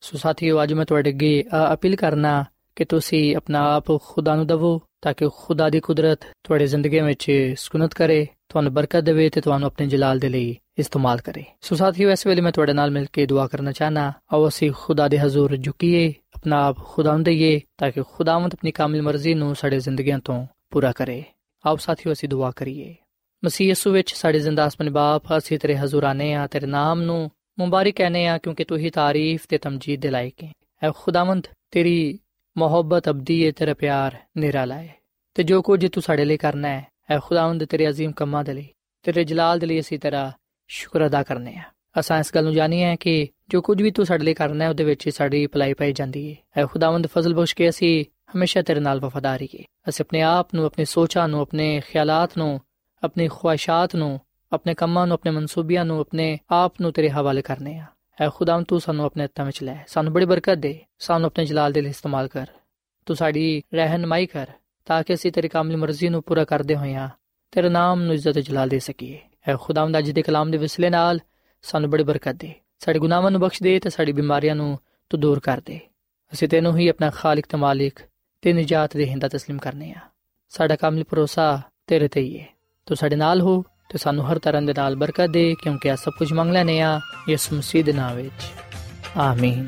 ਸੋ ਸਾਥੀਓ, ਅੱਜ ਮੈਂ ਤੁਹਾਡੇ ਅੱਗੇ ਅਪੀਲ ਕਰਨਾ ਕਿ ਤੁਸੀਂ ਆਪਣਾ ਆਪ ਖੁਦਾ ਨੂੰ ਦਵੋ, ਤਾਂ ਕਿ ਖੁਦਾ ਦੀ ਕੁਦਰਤ ਤੁਹਾਡੀ ਜ਼ਿੰਦਗੀ ਵਿੱਚ ਸਕੂਨਤ ਕਰੇ, ਤੁਹਾਨੂੰ ਬਰਕਤ ਦੇਵੇ ਤੇ ਤੁਹਾਨੂੰ ਆਪਣੇ ਜਲਾਲ ਦੇ ਲਈ ਇਸਤੇਮਾਲ ਕਰੇ ਸੋ ਸਾਥੀਓ ਇਸ ਵੇਲੇ ਮੈਂ ਤੁਹਾਡੇ ਨਾਲ ਮਿਲ ਕੇ ਦੁਆ ਕਰਨਾ ਚਾਹਨਾ ਆਓ ਅਸੀਂ ਖੁਦਾ ਦੇ ਹਜ਼ੂਰ ਝੁਕੀਏ ਆਪਣਾ ਆਪ ਖੁਦਾ ਨੂੰ ਦਈਏ ਤਾਂ ਕਿ ਖੁਦਾਵੰਦ ਆਪਣੀ ਕਾਮਿਲ ਮਰਜ਼ੀ ਨੂੰ ਸਾਡੇ ਜ਼ਿੰਦਗੀਆਂ ਤੋਂ ਪੂਰਾ ਕਰੇ ਆਓ ਸਾਥੀਓ ਅਸੀਂ ਦੁਆ ਕਰੀਏ ਮਸੀਹ ਯਿਸੂ ਵਿੱਚ ਸਾਡੇ ਜ਼ਿੰਦਾ ਅਸਮਾਨੀ ਬਾਪ ਅਸੀਂ ਤੇਰੇ ਹਜ਼ੂਰ ਆਨੇ ਆ ਤੇਰੇ ਨਾਮ ਨੂੰ ਮੁਬਾਰਕ ਕਹਨੇ ਆ ਕਿਉਂਕਿ ਤੂੰ ਹੀ ਤਾਰੀਫ ਤੇ ਤਮਜੀਦ ਦੇ ਲਾਇਕ ਹੈ ਐ ਖੁਦਾਵੰਦ ਤੇਰੀ ਮੁਹੱਬਤ ਅਬਦੀ ਹੈ ਤੇਰਾ ਪਿਆਰ ਨਿਰਾਲਾ ਹੈ ਤੇ ਜੋ ਕੁਝ ਤੂੰ ਸਾਡੇ ਲਈ ਕਰਨਾ ਹੈ ਐ ਖੁਦਾਵੰਦ ਤੇਰੇ عظیم ਕੰਮਾਂ ਦੇ ਲਈ ਤੇਰੇ ਜਲਾਲ ਦੇ ਲਈ ਅਸੀਂ ਤੇਰਾ ਸ਼ੁਕਰ ਅਦਾ ਕਰਨੇ ਆ। ਅਸਾਂ ਇਸ ਗੱਲ ਨੂੰ ਜਾਣੀਏ ਕਿ ਜੋ ਕੁਝ ਵੀ ਤੂੰ ਸਾਡੇ ਲਈ ਕਰਨਾ ਹੈ, ਉਹਦੇ ਵਿੱਚ ਸਾਡੀ ਭਲਾਈ ਪਾਈ ਜਾਂਦੀ ਹੈ ਐ ਖੁਦਾਵੰਦ ਫਜ਼ਲ ਬਖਸ਼ ਕੇ ਅਸੀਂ ਹਮੇਸ਼ਾ ਤੇਰੇ ਨਾਲ ਵਫਾਦਾਰ ਰਹੀਏ। ਅਸੀਂ ਆਪਣੇ ਆਪ ਨੂੰ, ਆਪਣੇ ਸੋਚਾਂ ਨੂੰ, ਆਪਣੇ ਖਿਆਲਾਤ ਨੂੰ, ਆਪਣੀ ਖੁਆਇਸ਼ਾਂ ਨੂੰ, ਆਪਣੇ ਕੰਮਾਂ ਨੂੰ, ਆਪਣੇ ਮਨਸੂਬਿਆਂ ਨੂੰ, ਆਪਣੇ ਆਪ ਨੂੰ ਤੇਰੇ ਹਵਾਲੇ ਕਰਨੇ ਆ। ਐ ਖੁਦਾਵੰ ਤੂੰ ਸਾਨੂੰ ਆਪਣੇ ਹੱਥਾਂ ਵਿੱਚ ਲੈ। ਸਾਨੂੰ ਬੜੀ ਬਰਕਤ ਦੇ। ਸਾਨੂੰ ਆਪਣੇ ਜਲਾਲ ਦੇ ਲਈ ਇਸਤੇਮਾਲ ਕਰ। ਤੂੰ ਸਾਡੀ ਰਹਿਨਮਾਈ ਕਰ, ਤਾਂ ਕਿ ਅਸੀਂ ਤੇਰੀ ਕਾਮਿਲ ਮਰਜ਼ੀ ਨੂੰ ਪੂਰਾ ਕਰਦੇ ਹੋਈਆਂ ਤੇਰੇ ਨਾਮ ਨੂੰ ਇੱਜ਼ਤ ਤੇ ਜਲਾਲ ਦੇ ਸਕੀਏ। ਐ ਖੁਦਾਵੰਦ ਅੱਜ ਦੇ ਕਲਾਮ ਦੇ ਵਿਸਲੇ ਨਾਲ ਸਾਨੂੰ ਬੜੀ ਬਰਕਤ ਦੇ ਸਾਡੇ ਗੁਨਾਹਾਂ ਨੂੰ ਬਖਸ਼ ਦੇ ਤੇ ਸਾਡੀ ਬਿਮਾਰੀਆਂ ਨੂੰ ਤੂੰ ਦੂਰ ਕਰ ਦੇ ਅਸੀਂ ਤੈਨੂੰ ਹੀ ਆਪਣਾ ਖਾਲਕ ਤੇ ਮਾਲਿਕ ਤੇ ਨਜਾਤ ਦੇ ਹਿੰਦਾ تسلیم ਕਰਨੇ ਆ ਸਾਡਾ ਕਾਮਿਲ ਭਰੋਸਾ ਤੇਰੇ ਤੇ ਹੀ ਹੈ ਤੂੰ ਸਾਡੇ ਨਾਲ ਹੋ ਤੇ ਸਾਨੂੰ ਹਰ ਤਰ੍ਹਾਂ ਦੇ ਨਾਲ ਬਰਕਤ ਦੇ ਕਿਉਂਕਿ ਆ ਸਭ ਕੁਝ ਮੰਗ ਲੈਨੇ ਆ ਯਿਸੂ ਮਸੀਹ ਦੇ ਨਾਮ ਵਿੱਚ ਆਮੀਨ